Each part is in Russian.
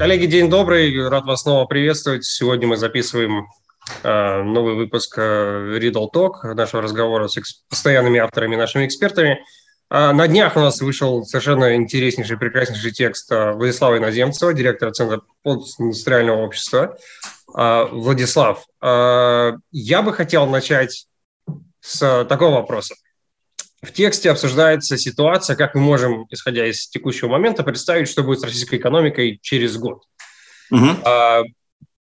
Коллеги, день добрый. Рад вас снова приветствовать. Сегодня мы записываем э, новый выпуск э, Riddle Talk, нашего разговора с постоянными авторами, нашими экспертами. Э, на днях у нас вышел совершенно интереснейший, прекраснейший текст э, Владислава Иноземцева, директора Центра постиндустриального общества. Владислав, я бы хотел начать с такого вопроса. В тексте обсуждается ситуация, как мы можем, исходя из текущего момента, представить, что будет с российской экономикой через год. Угу.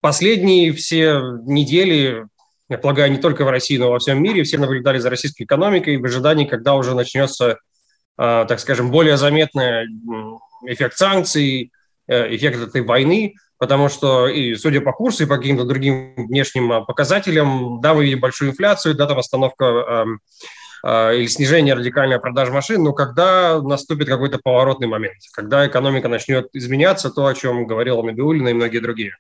Последние все недели, я полагаю, не только в России, но и во всем мире, все наблюдали за российской экономикой в ожидании, когда уже начнется, а, так скажем, более заметный эффект санкций, э, эффект этой войны, потому что, и судя по курсу, и по каким-то другим внешним показателям, да, мы видим большую инфляцию, да, там остановка а, или снижение радикальной продажи машин, но когда наступит какой-то поворотный момент, когда экономика начнет изменяться, то, о чем говорила Набиулина и многие другие.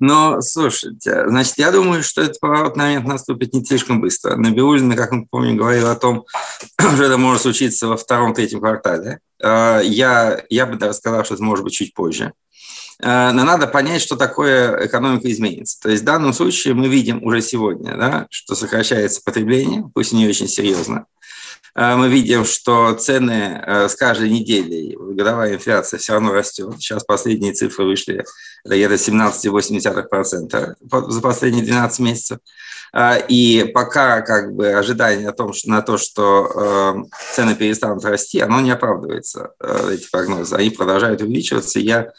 Но, слушайте, значит, я думаю, что этот поворотный момент наступит не слишком быстро. Набиулина, как мы помним, говорил о том, что это может случиться во втором-третьем квартале. А, я, я бы даже сказал, что это может быть чуть позже. А, но надо понять, что такое экономика изменится. То есть в данном случае мы видим уже сегодня, да, что сокращается потребление, пусть не очень серьезно. А, мы видим, что цены а, с каждой неделей, годовая инфляция все равно растет. Сейчас последние цифры вышли, где-то 17,8% за последние 12 месяцев. И пока как бы ожидание о том, что, на то, что цены перестанут расти, оно не оправдывается, эти прогнозы. Они продолжают увеличиваться. Я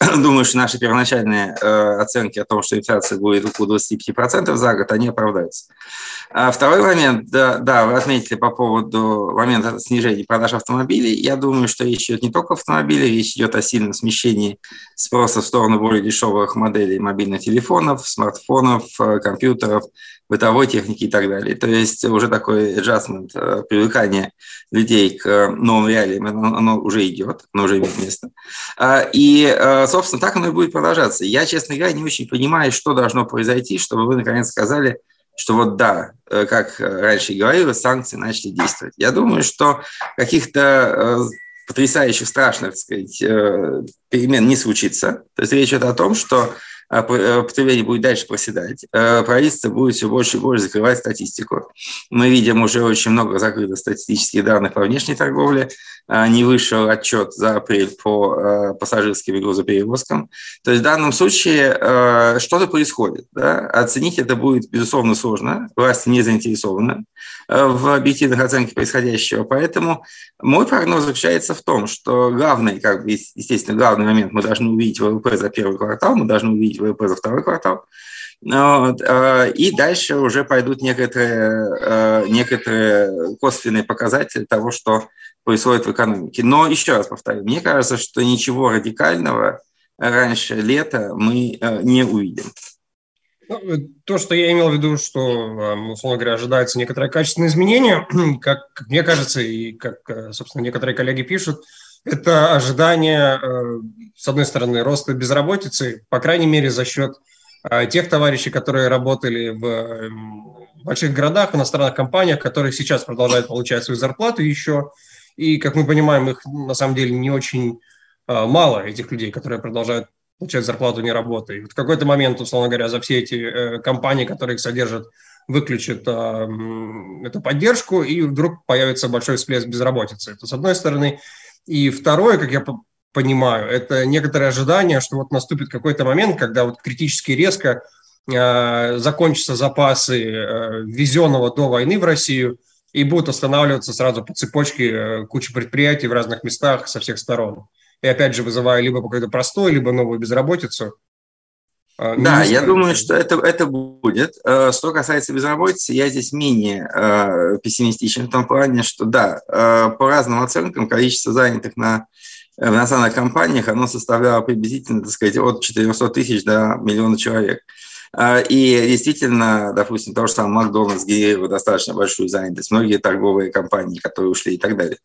думаю, что наши первоначальные э, оценки о том, что инфляция будет около 25% за год, они оправдаются. А второй момент, да, да, вы отметили по поводу момента снижения продаж автомобилей. Я думаю, что речь идет не только о автомобилях, речь идет о сильном смещении спроса в сторону более дешевых моделей мобильных телефонов, смартфонов, э, компьютеров, бытовой техники и так далее. То есть уже такой adjustment, э, привыкание людей к новым реалиям, оно, оно уже идет, оно уже имеет место. А, и, э, собственно, так оно и будет продолжаться. Я, честно говоря, не очень понимаю, что должно произойти, чтобы вы, наконец, сказали, что вот да, э, как раньше говорилось, санкции начали действовать. Я думаю, что каких-то потрясающих, страшных, так сказать, перемен не случится. То есть речь идет о том, что э, потребление будет дальше проседать, э, правительство будет все больше и больше закрывать статистику. Мы видим уже очень много закрытых статистических данных по внешней торговле. А, не вышел отчет за апрель по э, пассажирским и грузоперевозкам. То есть в данном случае что-то происходит. Да? Оценить это будет, безусловно, сложно. Власти не заинтересованы в объективных оценках происходящего. Поэтому мой прогноз заключается в том, что главный, как бы, естественно, главный момент мы должны увидеть ВВП за первый квартал, мы должны увидеть ВВП за второй квартал. Вот, э, и дальше уже пойдут некоторые, э, некоторые косвенные показатели того, что происходит в экономике. Но еще раз повторю, мне кажется, что ничего радикального раньше лета мы э, не увидим. Ну, то, что я имел в виду, что, условно говоря, ожидается некоторое качественное изменение, как, как мне кажется, и как, собственно, некоторые коллеги пишут, это ожидание, э, с одной стороны, роста безработицы, по крайней мере, за счет э, тех товарищей, которые работали в эм, больших городах, иностранных компаниях, которые сейчас продолжают получать свою зарплату еще. И, как мы понимаем, их на самом деле не очень э, мало, этих людей, которые продолжают получать зарплату не работая. И в какой-то момент, условно говоря, за все эти компании, которые их содержат, выключат эту поддержку, и вдруг появится большой всплеск безработицы. Это, с одной стороны. И второе, как я понимаю, это некоторое ожидание, что вот наступит какой-то момент, когда вот критически резко э, закончатся запасы э, ввезенного до войны в Россию и будут останавливаться сразу по цепочке э, куча предприятий в разных местах со всех сторон. И опять же вызывая либо какой-то простой, либо новую безработицу. А, да, я думаю, что это, это будет. Э, что касается безработицы, я здесь менее э, пессимистичен в том плане, что да, э, по разным оценкам количество занятых на в иностранных компаниях оно составляло приблизительно, так сказать, от 400 тысяч до миллиона человек. А, и действительно, допустим, то же самое Макдональдс генерировал достаточно большую занятость, многие торговые компании, которые ушли и так далее.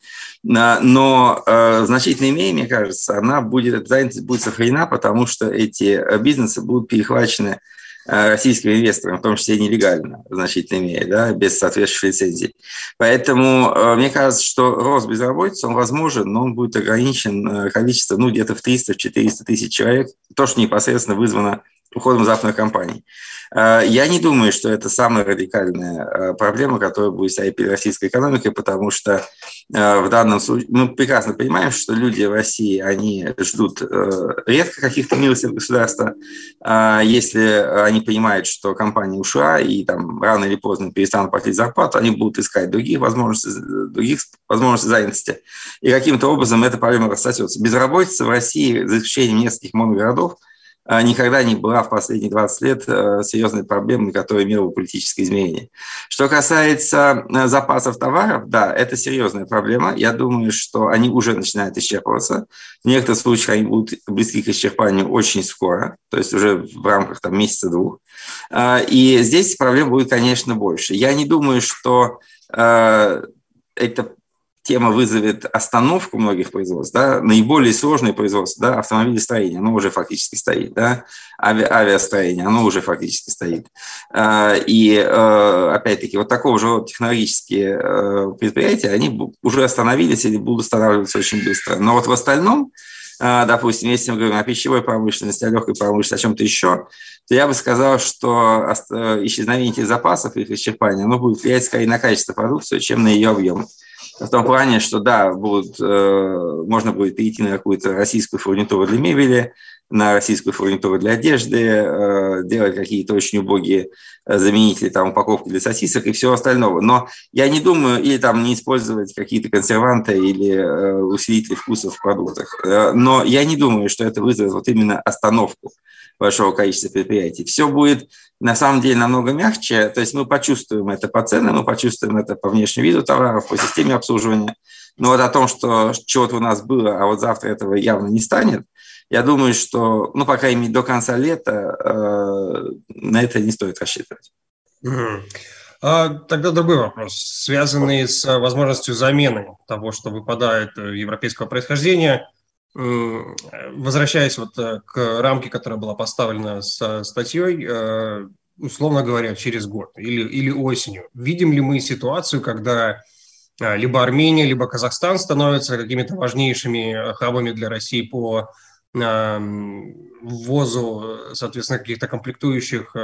А, но а, в значительной мере, мне кажется, она будет, занятость будет сохранена, потому что эти бизнесы будут перехвачены российским инвесторам, в том числе нелегально, в значительной мере, да, без соответствующей лицензии. Поэтому мне кажется, что рост безработицы, он возможен, но он будет ограничен количеством, ну, где-то в 300-400 тысяч человек, то, что непосредственно вызвано уходом западных компаний. Э, я не думаю, что это самая радикальная э, проблема, которая будет стоять перед российской экономикой, потому что э, в данном случае мы прекрасно понимаем, что люди в России, они ждут редко каких-то милостей государства, если они понимают, что компания ушла и там рано или поздно перестанут платить зарплату, они будут искать других возможностей, других возможностей занятости. И каким-то образом эта проблема рассосется. Безработица в России, за исключением нескольких моногородов, а, никогда не была в последние 20 лет э, серьезной проблемой, которая имела политическое измерение. Что касается э, запасов товаров, да, это серьезная проблема. Я думаю, что они уже начинают исчерпываться. В некоторых случаях они будут близки к исчерпанию очень скоро, то есть уже в рамках там, месяца-двух. А, и здесь проблем будет, конечно, больше. Я не думаю, что э, это тема вызовет остановку многих производств, да, наиболее сложное производство, да, автомобилестроение, оно уже фактически стоит, да, ави, авиастроение, оно уже фактически стоит. А, и, э, опять-таки, вот такого же технологические э, предприятия, они уже остановились или будут останавливаться очень быстро. Но вот в остальном, а, допустим, если мы говорим о пищевой промышленности, о легкой промышленности, о чем-то еще, то я бы сказал, что э, исчезновение этих запасов, их исчерпание, оно будет влиять скорее на качество продукции, чем на ее объем. В том плане, что да, будут, э, можно будет перейти на какую-то российскую фурнитуру для мебели, на российскую фурнитуру для одежды, э, делать какие-то очень убогие э, заменители, там, упаковки для сосисок и всего остального. Но я не думаю, или там не использовать какие-то консерванты или усилители вкусов в продуктах. Но я не думаю, что это вызовет вот именно остановку большого количества предприятий. Все будет на самом деле намного мягче, то есть мы почувствуем это по ценам, мы почувствуем это по внешнему виду товаров, по системе обслуживания. Но вот о том, что чего-то у нас было, а вот завтра этого явно не станет, я думаю, что, ну, по крайней мере, до конца лета э, на это не стоит рассчитывать. Mm-hmm. Тогда другой вопрос, связанный с возможностью замены того, что выпадает европейского происхождения возвращаясь вот э, к рамке, которая была поставлена с статьей, э, условно говоря, через год или, или осенью, видим ли мы ситуацию, когда э, либо Армения, либо Казахстан становятся какими-то важнейшими хабами для России по ввозу, соответственно, каких-то комплектующих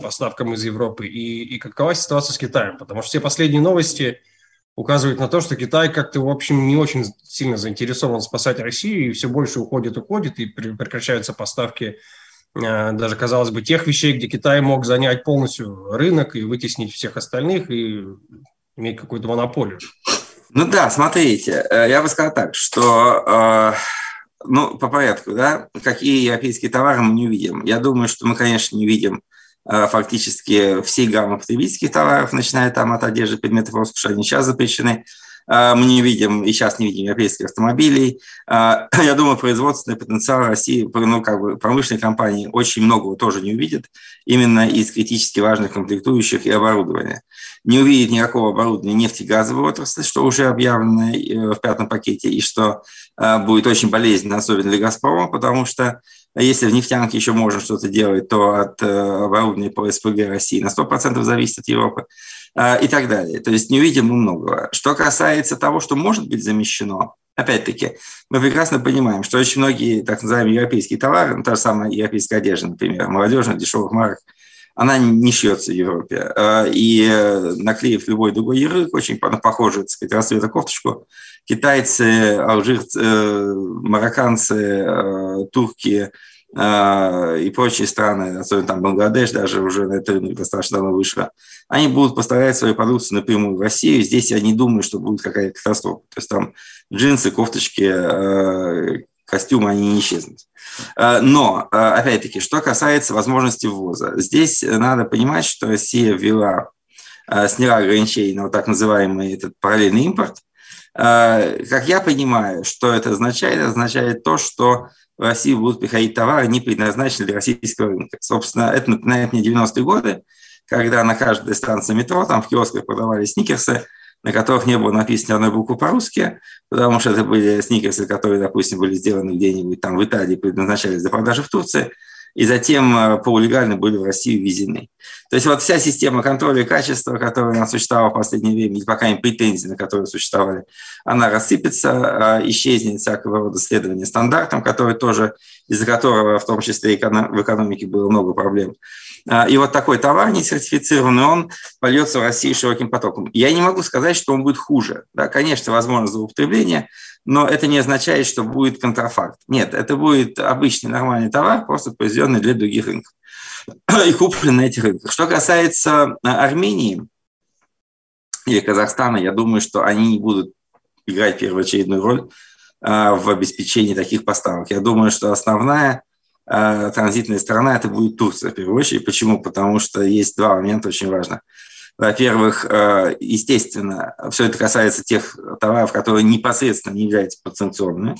поставкам из Европы, и, и какова ситуация с Китаем? Потому что все последние новости – указывает на то, что Китай как-то, в общем, не очень сильно заинтересован спасать Россию, и все больше уходит, уходит, и прекращаются поставки э, даже, казалось бы, тех вещей, где Китай мог занять полностью рынок и вытеснить всех остальных, и иметь какую-то монополию. Ну да, смотрите, э, я бы сказал так, что, э, ну, по порядку, да, какие европейские товары мы не увидим. Я думаю, что мы, конечно, не видим фактически всей гаммы потребительских товаров, начиная там от одежды, предметов роскоши, они сейчас запрещены. Э, мы не видим, и сейчас не видим европейских автомобилей. Э, я думаю, производственный потенциал России, ну, как бы промышленные компании очень многого тоже не увидят, именно из критически важных комплектующих и оборудования. Не увидит никакого оборудования нефтегазовой отрасли, что уже объявлено в пятом пакете, и что будет очень болезненно, особенно для «Газпрома», потому что если в нефтянке еще можно что-то делать, то от э, оборудования по СПГ России на 100% зависит от Европы а, и так далее. То есть не увидим мы многого. Что касается того, что может быть замещено, опять-таки, мы прекрасно понимаем, что очень многие так называемые европейские товары, ну, та же самая европейская одежда, например, молодежных дешевых марок, она не шьется в Европе. А, и э, наклеив любой другой ярлык, очень похожую, так сказать, расцвета кофточку, китайцы, алжирцы, э, марокканцы, э, турки и прочие страны, особенно там Бангладеш даже уже на этот рынок достаточно давно вышло, они будут поставлять свою продукцию напрямую в Россию. Здесь я не думаю, что будет какая-то катастрофа. То есть там джинсы, кофточки, костюмы, они не исчезнут. Но, опять-таки, что касается возможности ввоза. Здесь надо понимать, что Россия ввела, сняла ограничения на вот так называемый этот параллельный импорт – Э, как я понимаю, что это означает? Это означает то, что в Россию будут приходить товары, не предназначенные для российского рынка. Собственно, это напоминает мне 90-е годы, когда на каждой станции метро, там в киосках продавали сникерсы, на которых не было написано ни одной буквы по-русски, потому что это были сникерсы, которые, допустим, были сделаны где-нибудь там в Италии, предназначались для продажи в Турции. И затем полулегально были в Россию ввезены. То есть вот вся система контроля качества, которая у нас существовала в последнее время, или пока не претензии, на которые существовали, она рассыпется, исчезнет всякого рода следование стандартам, которые тоже, из-за которого в том числе в экономике было много проблем. А, и вот такой товар не сертифицированный, он польется в России широким потоком. Я не могу сказать, что он будет хуже. Да, конечно, возможно злоупотребление, но это не означает, что будет контрафакт. Нет, это будет обычный нормальный товар, просто произведенный для других рынков и купленный на этих рынках. Что касается а, Армении или Казахстана, я думаю, что они не будут играть первоочередную роль а, в обеспечении таких поставок. Я думаю, что основная а, транзитная страна это будет Турция в первую очередь. Почему? Потому что есть два момента очень важных. Во-первых, а, естественно, все это касается тех товаров, которые непосредственно не являются подсанкционными.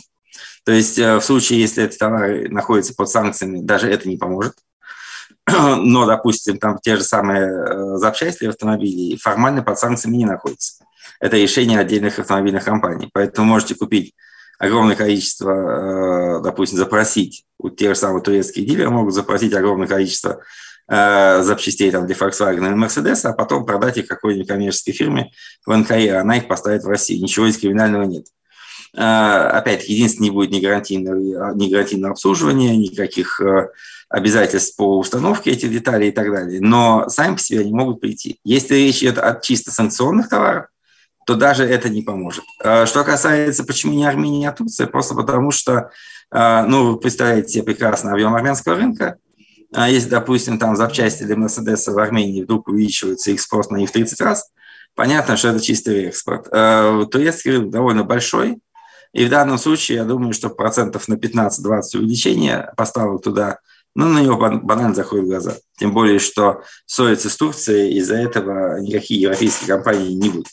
То есть а, в случае, если эти товары находятся под санкциями, даже это не поможет. Но, допустим, там те же самые запчасти автомобилей формально под санкциями не находятся. Это решение отдельных автомобильных компаний. Поэтому можете купить огромное количество, допустим, запросить у тех же самых турецких дилеров могут запросить огромное количество э, запчастей там, для Volkswagen и Mercedes, а потом продать их какой-нибудь коммерческой фирме в НКР, она их поставит в России. Ничего из криминального нет. Э, опять-таки, единственное, не будет ни гарантийного, ни гарантийного обслуживания, никаких э, обязательств по установке этих деталей и так далее. Но сами по себе они могут прийти. Если речь идет о чисто санкционных товарах, то даже это не поможет. Что касается, почему не Армения, а Турция, просто потому что ну, вы представляете себе прекрасно объем армянского рынка. А если, допустим, там запчасти для Мерседеса в Армении вдруг увеличиваются, их спрос на них в 30 раз, понятно, что это чистый экспорт. А, турецкий рынок довольно большой, и в данном случае я думаю, что процентов на 15-20 увеличения поставок туда, ну, на него банально заходит глаза. Тем более, что ссориться с Турцией из-за этого никакие европейские компании не будут.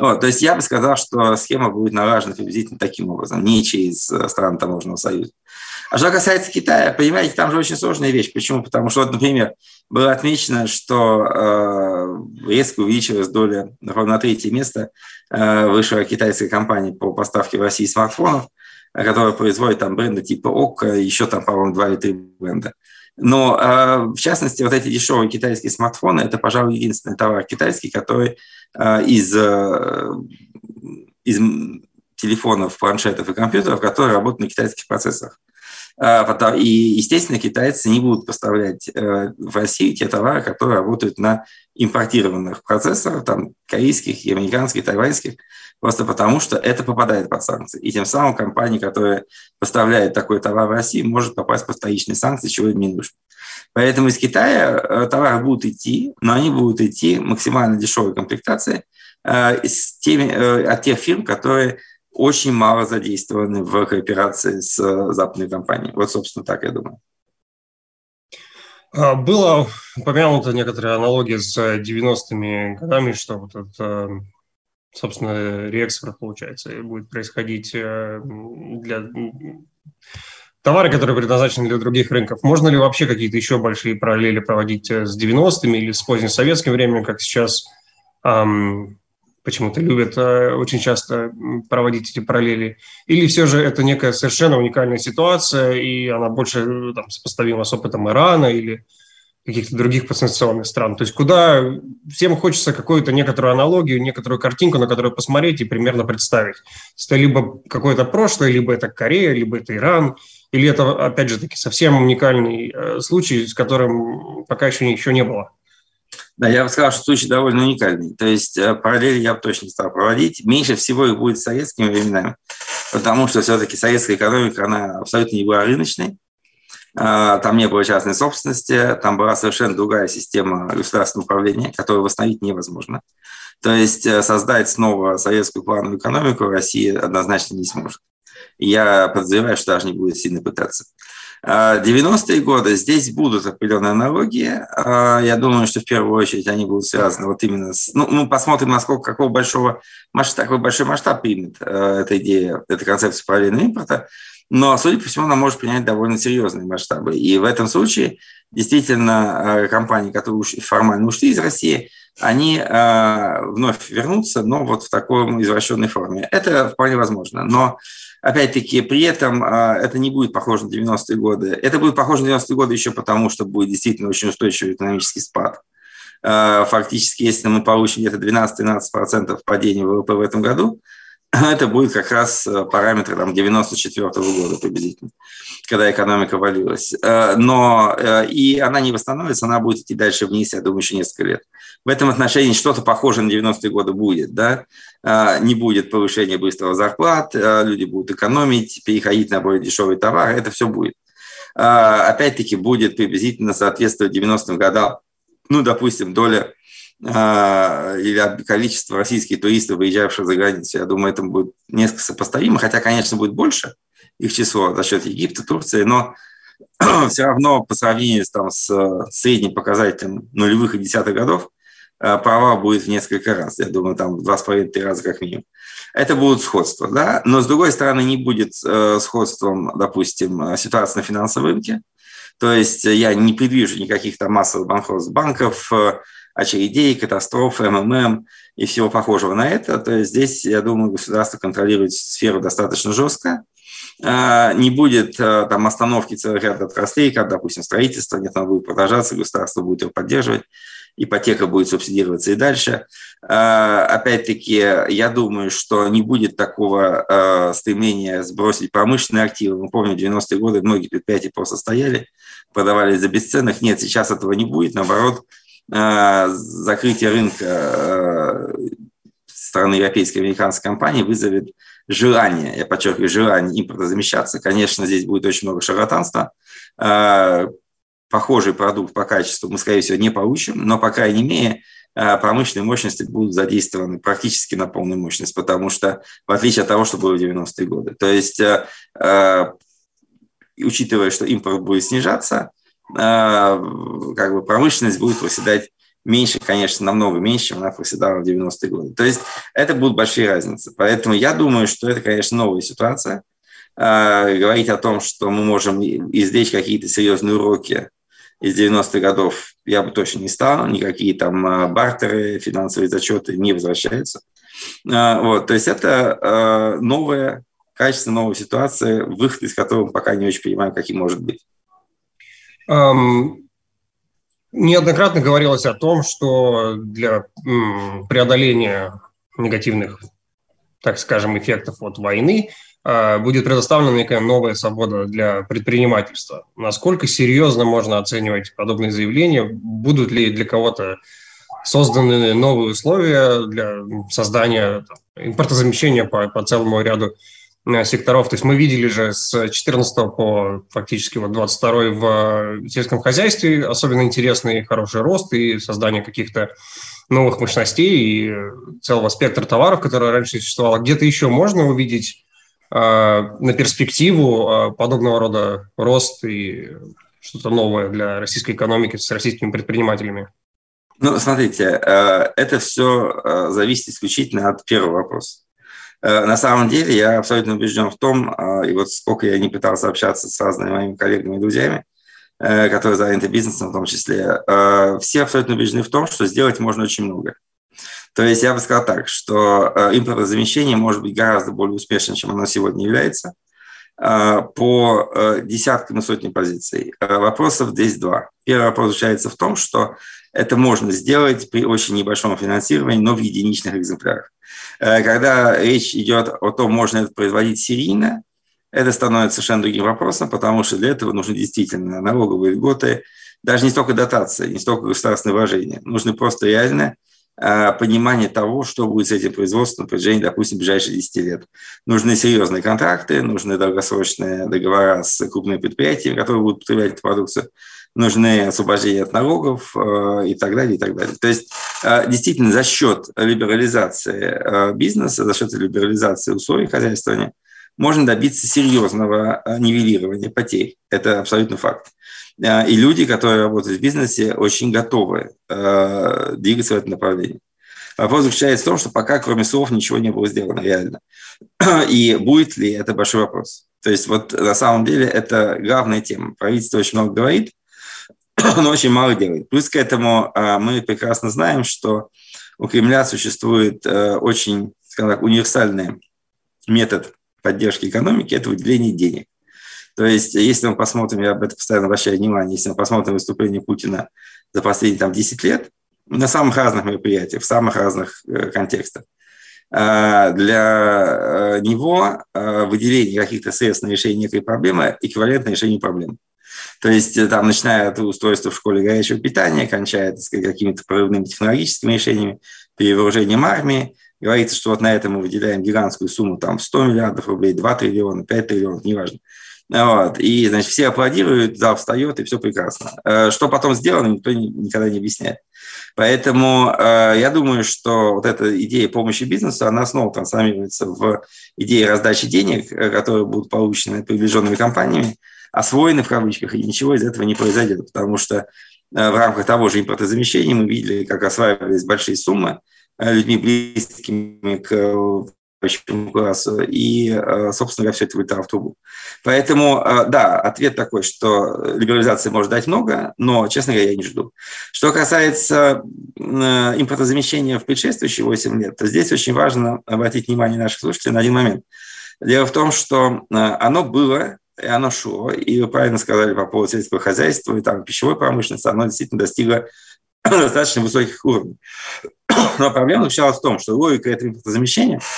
Вот, то есть я бы сказал, что схема будет налажена приблизительно таким образом, не через э, страны таможенного союза. А что касается Китая, понимаете, там же очень сложная вещь. Почему? Потому что, вот, например, было отмечено, что э, резко увеличилась доля, ровно на третье место, э, вышла китайская компания по поставке в России смартфонов, которая производит там бренды типа ОККО, еще там, по-моему, два или три бренда. Но, э, в частности, вот эти дешевые китайские смартфоны – это, пожалуй, единственный товар китайский, который Э, из, э, из телефонов, планшетов и компьютеров, которые работают на китайских процессорах. Э, и, естественно, китайцы не будут поставлять в Россию те товары, которые работают на импортированных процессорах, там, корейских, американских, тайваньских, просто потому что это попадает под санкции. И тем самым компания, которая поставляет такой товар в Россию, может попасть под вторичные санкции, чего им не нужно. Поэтому из Китая э, товары будут идти, но они будут идти максимально дешевой комплектации э, с теми, э, от тех фирм, которые очень мало задействованы в кооперации с западной компанией. Вот, собственно, так я думаю. А, было упомянуто некоторые аналогии с 90-ми годами, что вот это, собственно, реэкспорт, получается, будет происходить для товары, которые предназначены для других рынков. Можно ли вообще какие-то еще большие параллели проводить э, с 90-ми или с поздним советским временем, как сейчас почему-то любят э, очень часто проводить эти параллели? Или все же это некая совершенно уникальная ситуация, и она больше э, там, сопоставима с опытом Ирана или каких-то других подсанкционных стран. То есть куда всем хочется какую-то некоторую аналогию, некоторую картинку, на которую посмотреть и примерно представить. Это либо какое-то прошлое, либо это Корея, либо это Иран – или это, опять же таки, совсем уникальный э, случай, с которым пока еще, еще не было? Да, я бы сказал, что случай довольно уникальный. То есть э, параллели я бы точно стал проводить. Меньше всего их будет с советскими временами, потому что все-таки советская экономика, она абсолютно не была рыночной. А, там не было частной собственности, там была совершенно другая система государственного управления, которую восстановить невозможно. То есть э, создать снова советскую плановую экономику Россия однозначно не сможет. Я подозреваю, что даже не будет сильно пытаться. 90-е а, годы здесь будут определенные аналогии. А, я думаю, что в первую очередь они будут связаны вот именно с... Ну, мы посмотрим, насколько какого большого масштаба, какой большой масштаб примет а, эта идея, эта концепция параллельного импорта. Но, судя по всему, она может принять довольно серьезные масштабы. И в этом случае действительно компании, которые формально ушли из России, они э, вновь вернутся, но вот в такой извращенной форме. Это вполне возможно. Но, опять-таки, при этом э, это не будет похоже на 90-е годы. Это будет похоже на 90-е годы еще потому, что будет действительно очень устойчивый экономический спад. Э, фактически, если мы получим где-то 12-13% падения ВВП в этом году, это будет как раз э, параметр там, 94 -го года приблизительно, когда экономика валилась. Э, но э, и она не восстановится, она будет идти дальше вниз, я думаю, еще несколько лет. В этом отношении что-то похожее на 90-е годы будет. Да? Не будет повышения быстрого зарплат, люди будут экономить, переходить на более дешевые товары, это все будет. Опять-таки будет приблизительно соответствовать 90-м годам, ну, допустим, доля а, или количество российских туристов, выезжавших за границу, я думаю, это будет несколько сопоставимо, хотя, конечно, будет больше их число за счет Египта, Турции, но все равно по сравнению там, с средним показателем нулевых и десятых годов а, провал будет в несколько раз. Я думаю, там в два с половиной раза как минимум. Это будут сходства, да, но с другой стороны не будет э, сходством, допустим, ситуация на финансовом рынке. То есть я не предвижу никаких там массовых банкротств банков, э, очередей, катастроф, МММ и всего похожего на это. То есть здесь, я думаю, государство контролирует сферу достаточно жестко. А, не будет а, там остановки целых ряд отраслей, как, допустим, строительство, нет, оно будет продолжаться, государство будет его поддерживать, ипотека будет субсидироваться и дальше. А, опять-таки, я думаю, что не будет такого стремления сбросить промышленные активы. Мы помним, в 90-е годы многие предприятия просто стояли, продавались за бесценок. Нет, сейчас этого не будет. Наоборот, закрытие рынка э, стороны европейской американской компании вызовет желание, я подчеркиваю, желание импортозамещаться. Конечно, здесь будет очень много шарлатанства. Э, похожий продукт по качеству мы, скорее всего, не получим, но, по крайней мере, промышленные мощности будут задействованы практически на полную мощность, потому что, в отличие от того, что было в 90-е годы. То есть, учитывая, что импорт будет снижаться, как бы промышленность будет проседать меньше, конечно, намного меньше, чем она проседала в 90-е годы. То есть это будут большие разницы. Поэтому я думаю, что это, конечно, новая ситуация. А, говорить о том, что мы можем извлечь какие-то серьезные уроки из 90-х годов, я бы точно не стал. Никакие там а, бартеры, финансовые зачеты не возвращаются. Вот, то есть это новая, качественно новая ситуация, выход из которой мы пока не очень понимаем, каким может быть. Неоднократно говорилось о том, что для преодоления негативных, так скажем, эффектов от войны а, будет предоставлена некая новая свобода для предпринимательства. Насколько серьезно можно оценивать подобные заявления? Будут ли для кого-то созданы новые условия для создания импортозамещения по, по целому ряду секторов. То есть мы видели же с 14 по фактически вот 22 в э, сельском хозяйстве особенно интересный хороший рост и создание каких-то новых мощностей и целого спектра товаров, которые раньше существовало. Где-то еще можно увидеть э, на перспективу э, подобного рода рост и что-то новое для российской экономики с российскими предпринимателями? Ну, смотрите, э, это все зависит исключительно от первого вопроса. Э, на самом деле я абсолютно убежден в том, а, и вот сколько я не пытался общаться с разными моими коллегами и друзьями, э, которые заняты бизнесом в том числе, э, все абсолютно убеждены в том, что сделать можно очень много. То есть я бы сказал так, что импортозамещение может быть гораздо более успешным, чем оно сегодня является, по десяткам и сотням позиций. Вопросов здесь два. Первый вопрос заключается в том, что это можно сделать при очень небольшом финансировании, но в единичных экземплярах. Э, когда речь идет о том, можно это производить серийно, это становится совершенно другим вопросом, потому что для этого нужны действительно налоговые льготы, даже не столько дотации, не столько государственное вложение. Нужны просто реально э, понимание того, что будет с этим производством на протяжении, допустим, ближайших 10 лет. Нужны серьезные контракты, нужны долгосрочные договора с крупными предприятиями, которые будут потреблять эту продукцию нужны освобождения от налогов э, и так далее, и так далее. То есть э, действительно за счет либерализации э, бизнеса, за счет либерализации условий хозяйствования можно добиться серьезного нивелирования потерь. Это абсолютно факт. И люди, которые работают в бизнесе, очень готовы двигаться в этом направлении. Вопрос заключается в том, что пока кроме слов ничего не было сделано реально. И будет ли это большой вопрос. То есть вот на самом деле это главная тема. Правительство очень много говорит, но очень мало делает. Плюс к этому мы прекрасно знаем, что у Кремля существует очень, скажем так, универсальный метод поддержки экономики – это выделение денег. То есть, если мы посмотрим, я об этом постоянно обращаю внимание, если мы посмотрим выступление Путина за последние там, 10 лет, на самых разных мероприятиях, в самых разных э, контекстах, э, для э, него э, выделение каких-то средств на решение некой проблемы эквивалентно решению проблемы. То есть, э, там, начиная от устройства в школе горячего питания, кончая какими-то прорывными технологическими решениями, перевооружением армии, говорится, что вот на это мы выделяем гигантскую сумму, там, 100 миллиардов рублей, 2 триллиона, 5 триллионов, неважно. Вот. И, значит, все аплодируют, зал встает, и все прекрасно. Э, что потом сделано, никто никогда не объясняет. Поэтому э, я думаю, что вот эта идея помощи бизнесу, она снова трансформируется в идеи раздачи денег, которые будут получены приближенными компаниями, освоены в кавычках, и ничего из этого не произойдет, потому что в рамках того же импортозамещения мы видели, как осваивались большие суммы людьми близкими к почему классу, и, э, собственно говоря, все это вылетало в трубу. Поэтому, э, да, ответ такой, что либерализация может дать много, но, честно говоря, я не жду. Что касается э, импортозамещения в предшествующие 8 лет, то здесь очень важно обратить внимание наших слушателей на один момент. Дело в том, что оно было, и оно шло, и вы правильно сказали по поводу сельского хозяйства и там, пищевой промышленности, оно действительно достигло достаточно высоких уровней. Но проблема заключалась в том, что логика этого импортозамещения –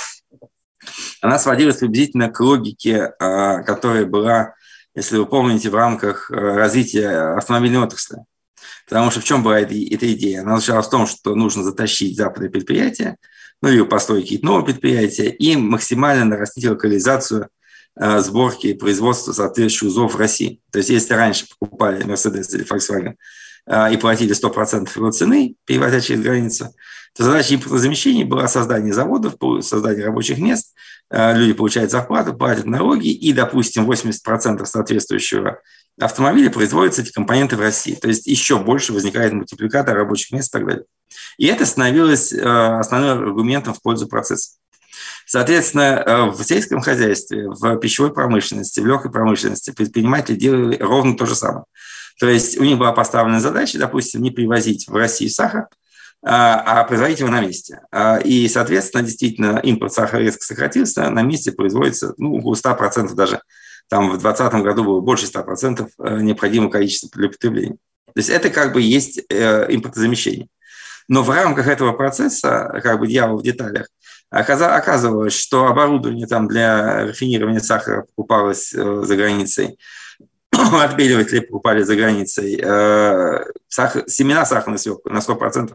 она сводилась приблизительно к логике, а, которая была, если вы помните, в рамках э, развития автомобильной отрасли. Потому что в чем была эта, эта идея? Она заключалась в том, что нужно затащить западные предприятия, ну или построить какие-то новые предприятия, и максимально нарастить локализацию сборки и производства соответствующих узлов в России. То есть если раньше покупали Mercedes или Volkswagen э, и платили 100% его цены, перевозя через границу, то задача импортозамещения была создание заводов, создание рабочих мест, э, люди получают зарплату, платят налоги, и, допустим, 80% соответствующего автомобиля производятся эти компоненты в России. То есть еще больше возникает мультипликатор рабочих мест и так далее. И это становилось э, основным аргументом в пользу процесса. Соответственно, э, в сельском хозяйстве, в пищевой промышленности, в легкой промышленности предприниматели делали ровно то же самое. То есть у них была поставлена задача, допустим, не привозить в Россию сахар, а, а производить его на месте. А, и, соответственно, действительно, импорт сахара резко сократился, на месте производится ну, около 100% даже. Там в 2020 году было больше 100% э, необходимого количества для потребления. То есть это как бы есть э, импортозамещение. Но в рамках этого процесса, как бы дьявол в деталях, оказывалось, что оборудование там для рафинирования сахара покупалось э, за границей, отбеливатели покупали за границей, сахар, семена сахарной свеклы на 100%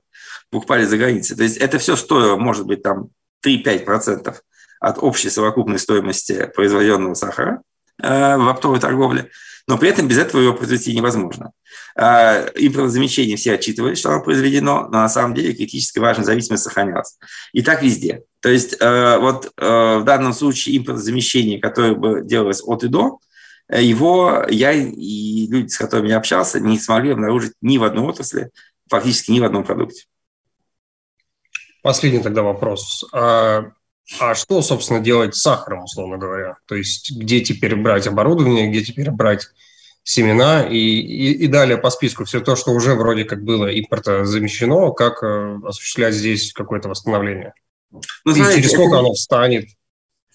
покупали за границей. То есть это все стоило, может быть, там 3-5% от общей совокупной стоимости произведенного сахара э, в оптовой торговле, но при этом без этого его произвести невозможно. Э, импортозамещение все отчитывались, что оно произведено, но на самом деле критически важная зависимость сохранялась. И так везде. То есть э, вот в данном случае импортозамещение, которое бы делалось от и до, его я и люди, с которыми я общался, не смогли обнаружить ни в одной отрасли, фактически ни в одном продукте. Последний тогда вопрос. А, а что, собственно, делать с сахаром, условно говоря? То есть где теперь брать оборудование, где теперь брать семена и, и, и далее по списку все то, что уже вроде как было импорта замещено, как э, осуществлять здесь какое-то восстановление? Ну, и через сколько оно встанет?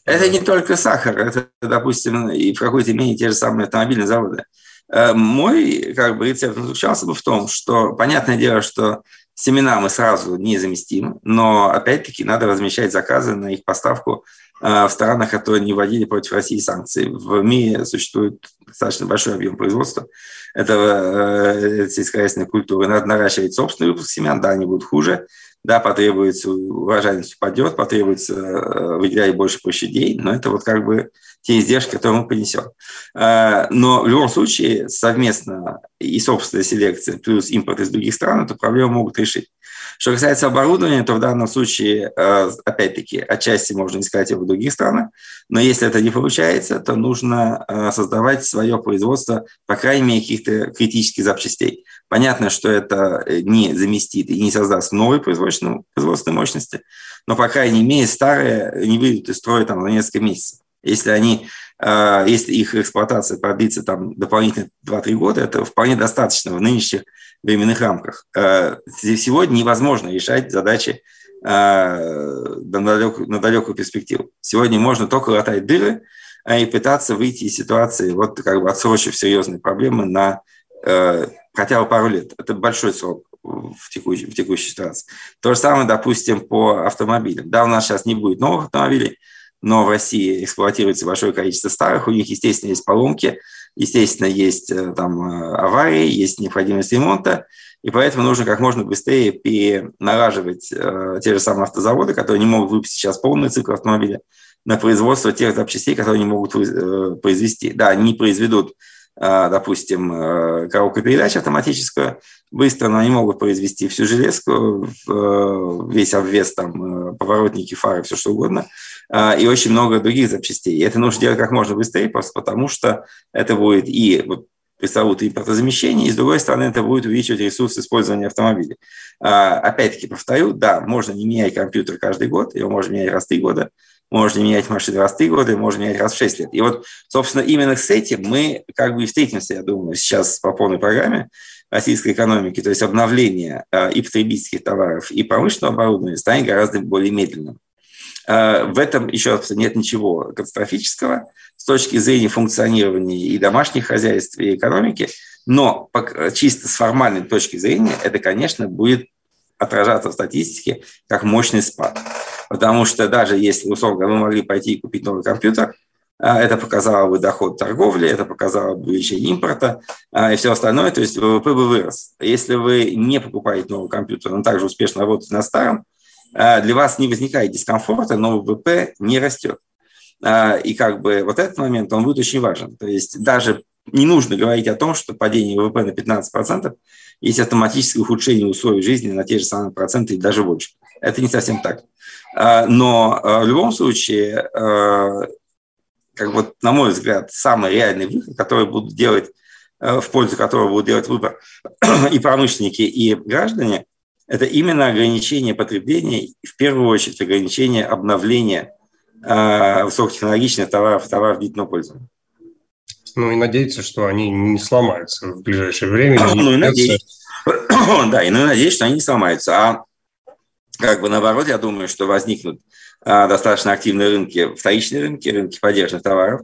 Это не только сахар, это, допустим, и в какой-то мере те же самые автомобильные заводы. Э, мой как бы, рецепт заключался бы в том, что понятное дело, что Семена мы сразу не заместим, но опять-таки надо размещать заказы на их поставку э, в странах, которые не вводили против России санкции. В мире существует достаточно большой объем производства этого э, сельскохозяйственной культуры. Надо наращивать собственный выпуск семян, да, они будут хуже, да, потребуется урожайность упадет, потребуется э, выделять больше площадей, но это вот как бы те издержки, которые мы понесем. Э, но в любом случае совместно и собственная селекция плюс импорт из других стран эту проблему могут решить. Что касается оборудования, то в данном случае, э, опять-таки, отчасти можно искать его в других странах, но если это не получается, то нужно э, создавать свое производство, по крайней мере, каких-то критических запчастей. Понятно, что это не заместит и не создаст производственные, производственные мощности, но, по крайней мере, старые не выйдут из строя там, на несколько месяцев. Если они, э, если их эксплуатация продлится там дополнительно 2-3 года, это вполне достаточно в нынешних временных рамках. Э, сегодня невозможно решать задачи на далекую, на далекую перспективу. Сегодня можно только латать дыры и пытаться выйти из ситуации, вот как бы отсрочив серьезные проблемы на хотя бы пару лет. Это большой срок в текущей, в текущей ситуации. То же самое, допустим, по автомобилям. Да, у нас сейчас не будет новых автомобилей, но в России эксплуатируется большое количество старых, у них, естественно, есть поломки, естественно, есть э, там э, аварии, есть необходимость ремонта, и поэтому нужно как можно быстрее перенараживать э, те же самые автозаводы, которые не могут выпустить сейчас полный цикл автомобиля, на производство тех запчастей, которые они могут э, произвести. Да, они произведут а, допустим, э, коробку передач автоматическую быстро, но они могут произвести всю железку, э, весь обвес, там, э, поворотники, фары, все что угодно, и очень много других запчастей. И это нужно делать как можно быстрее, просто потому что это будет и пресловутое импортозамещение, и с другой стороны это будет увеличивать ресурс использования автомобилей. А, опять-таки повторю, да, можно не менять компьютер каждый год, его можно менять раз в три года, можно менять машины раз в три года, можно менять раз в шесть лет. И вот, собственно, именно с этим мы как бы и встретимся, я думаю, сейчас по полной программе российской экономики, то есть обновление э, и потребительских товаров, и промышленного оборудования станет гораздо более медленным. Э, в этом, еще нет ничего катастрофического с точки зрения функционирования и домашних хозяйств, и экономики, но чисто с формальной точки зрения это, конечно, будет отражаться в статистике как мощный спад. Потому что даже если, условно, мы могли пойти и купить новый компьютер, а, это показало бы доход торговли, это показало бы увеличение импорта а, и все остальное, то есть ВВП бы вырос. Если вы не покупаете новый компьютер, но также успешно работаете на старом, для вас не возникает дискомфорта, но ВВП не растет. И как бы вот этот момент, он будет очень важен. То есть даже не нужно говорить о том, что падение ВВП на 15% есть автоматическое ухудшение условий жизни на те же самые проценты и даже больше. Это не совсем так. А, но в любом случае, как вот, на мой взгляд, самый реальный выход, который будут делать, в пользу которого будут делать выбор и промышленники, и граждане, это именно ограничение потребления, в первую очередь ограничение обновления высокотехнологичных товаров, товаров длительного пользования. Ну и надеяться, что они не сломаются в ближайшее время. Ну и надеяться. Да, и ну, надеюсь, что они не сломаются. А как бы наоборот, я думаю, что возникнут а, достаточно активные рынки, вторичные рынки, рынки поддержанных товаров.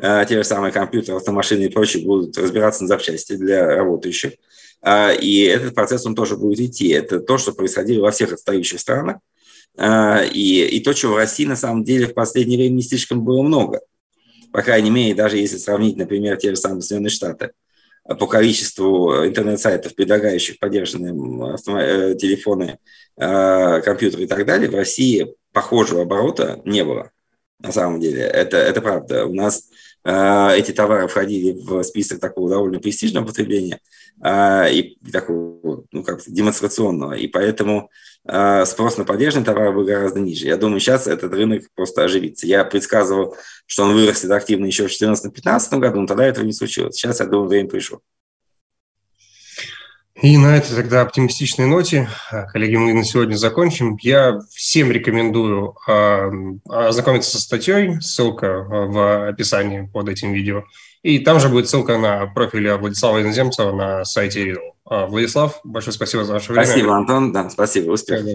А, те же самые компьютеры, автомашины и прочее будут разбираться на запчасти для работающих. А, и этот процесс, он тоже будет идти. Это то, что происходило во всех отстающих странах. А, и, и то, чего в России на самом деле в последнее время не слишком было много по крайней мере, даже если сравнить, например, те же самые Соединенные Штаты, по количеству интернет-сайтов, предлагающих поддержанные э, телефоны, компьютеры и так далее, в России похожего оборота не было. На самом деле, это, это правда. У нас эти товары входили в список такого довольно престижного потребления и такого, ну, как демонстрационного. И поэтому а, спрос на поддержанные товары был гораздо ниже. Я думаю, сейчас этот рынок просто оживится. Я предсказывал, что он вырастет активно еще в 2014-2015 году, но тогда этого не случилось. Сейчас, я думаю, время пришло. И на этой тогда оптимистичной ноте, а, коллеги, мы на сегодня закончим. Я всем рекомендую э, ознакомиться со статьей, ссылка в описании под этим видео. И там же будет ссылка на профиль Владислава Иноземцева на сайте. А, Владислав, большое спасибо за ваше время. Спасибо, Антон. Да, спасибо. Успехов.